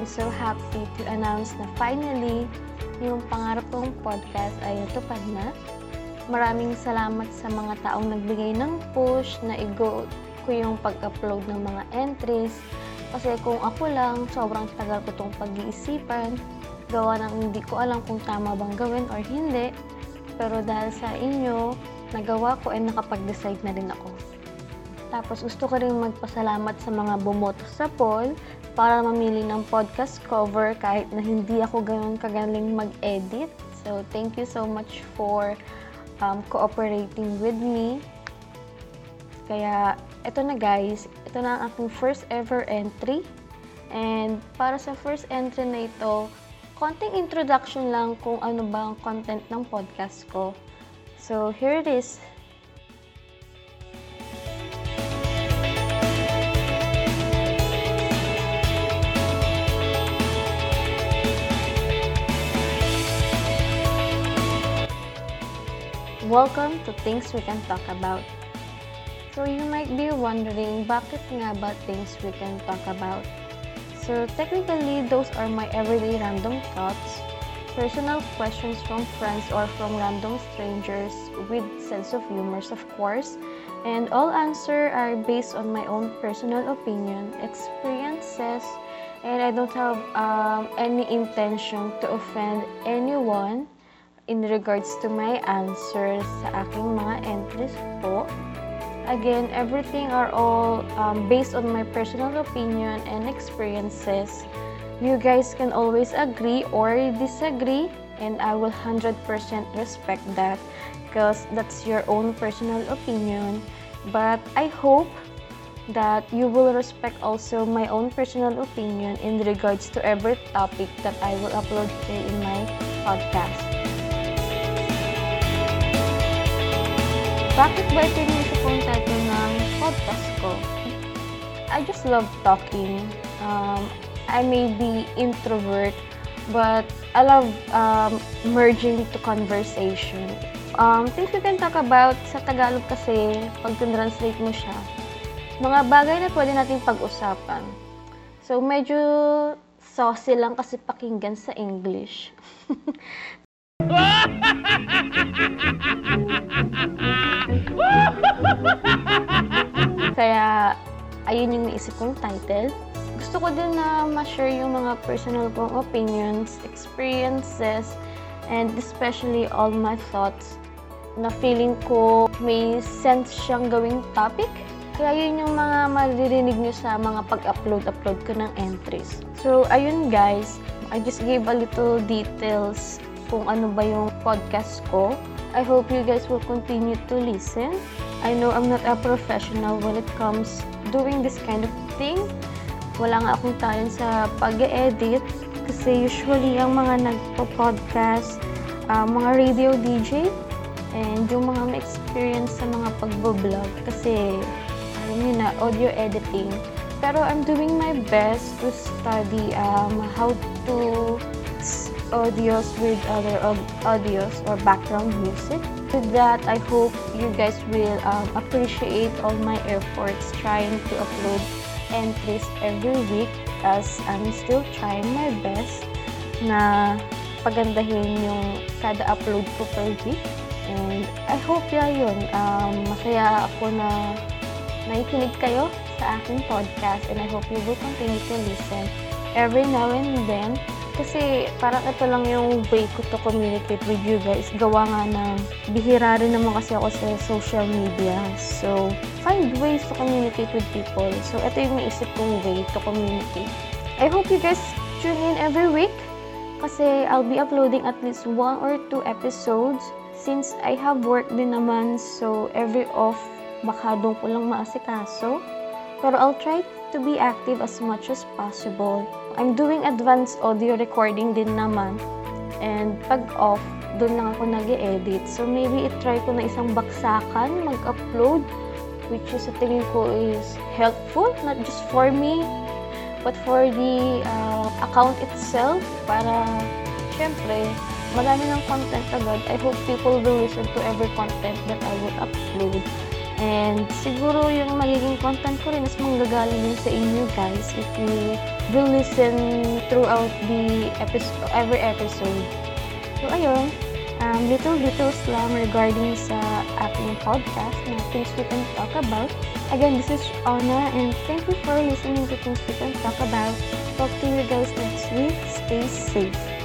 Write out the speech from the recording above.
I'm so happy to announce na finally, yung pangarap kong podcast ay natupad na. Maraming salamat sa mga taong nagbigay ng push na i-go ko yung pag-upload ng mga entries. Kasi kung ako lang, sobrang tagal ko itong pag-iisipan. Gawa ng hindi ko alam kung tama bang gawin or hindi. Pero dahil sa inyo, nagawa ko and nakapag-decide na rin ako. Tapos gusto ko rin magpasalamat sa mga bumoto sa poll para mamili ng podcast cover kahit na hindi ako ganun kagaling mag-edit. So, thank you so much for um, cooperating with me. Kaya, ito na guys. Ito na ang aking first ever entry. And para sa first entry na ito, konting introduction lang kung ano ba ang content ng podcast ko. So, here it is. Welcome to Things We Can Talk About. So you might be wondering, bakit nga ba things we can talk about? So technically, those are my everyday random thoughts, personal questions from friends or from random strangers with sense of humor, of course, and all answer are based on my own personal opinion, experiences, and I don't have um, any intention to offend anyone in regards to my answers sa aking mga entries po. Again, everything are all um, based on my personal opinion and experiences. You guys can always agree or disagree and I will 100% respect that because that's your own personal opinion. But I hope that you will respect also my own personal opinion in regards to every topic that I will upload here in my podcast. Bakit ba ito yung ito kong title ng podcast ko? I just love talking. Um, I may be introvert, but I love um, merging to conversation. Um, things we can talk about sa Tagalog kasi, pag translate mo siya, mga bagay na pwede nating pag-usapan. So, medyo saucy lang kasi pakinggan sa English. Kaya, ayun yung naisip kong title. Gusto ko din na ma-share yung mga personal kong opinions, experiences, and especially all my thoughts na feeling ko may sense siyang gawing topic. Kaya yun yung mga maririnig nyo sa mga pag-upload-upload ko ng entries. So, ayun guys, I just gave a little details kung ano ba yung podcast ko. I hope you guys will continue to listen. I know I'm not a professional when it comes doing this kind of thing. Wala nga akong talent sa pag-edit kasi usually ang mga nagpo-podcast, uh, mga radio DJ, and yung mga may experience sa mga pagbo-vlog kasi alam niyo na, audio editing. Pero I'm doing my best to study um, how to audios with other audios or background music. With that, I hope you guys will um, appreciate all my efforts trying to upload entries every week as I'm still trying my best na pagandahin yung kada upload ko per week. And I hope ya yun, um, masaya ako na nakikinig kayo sa aking podcast and I hope you will continue to listen every now and then kasi parang ito lang yung way ko to communicate with you guys. Gawa nga na bihira rin naman kasi ako sa social media. So, find ways to communicate with people. So, ito yung naisip kong way to communicate. I hope you guys tune in every week kasi I'll be uploading at least one or two episodes since I have work din naman so every off baka doon ko lang maasikaso. Pero I'll try to be active as much as possible. I'm doing advanced audio recording din naman. And pag off, doon lang ako nag edit So maybe i-try ko na isang baksakan mag-upload which is sa tingin ko is helpful, not just for me, but for the uh, account itself para syempre marami ng content agad. I hope people will listen to every content that I will upload. And siguro yung magiging content ko rin is manggagaling din sa inyo guys if you will listen throughout the episode, every episode. So ayun, um, little details lang regarding sa ating podcast na Things We Can Talk About. Again, this is Anna and thank you for listening to Things We Can Talk About. Talk to you guys next week. Stay safe.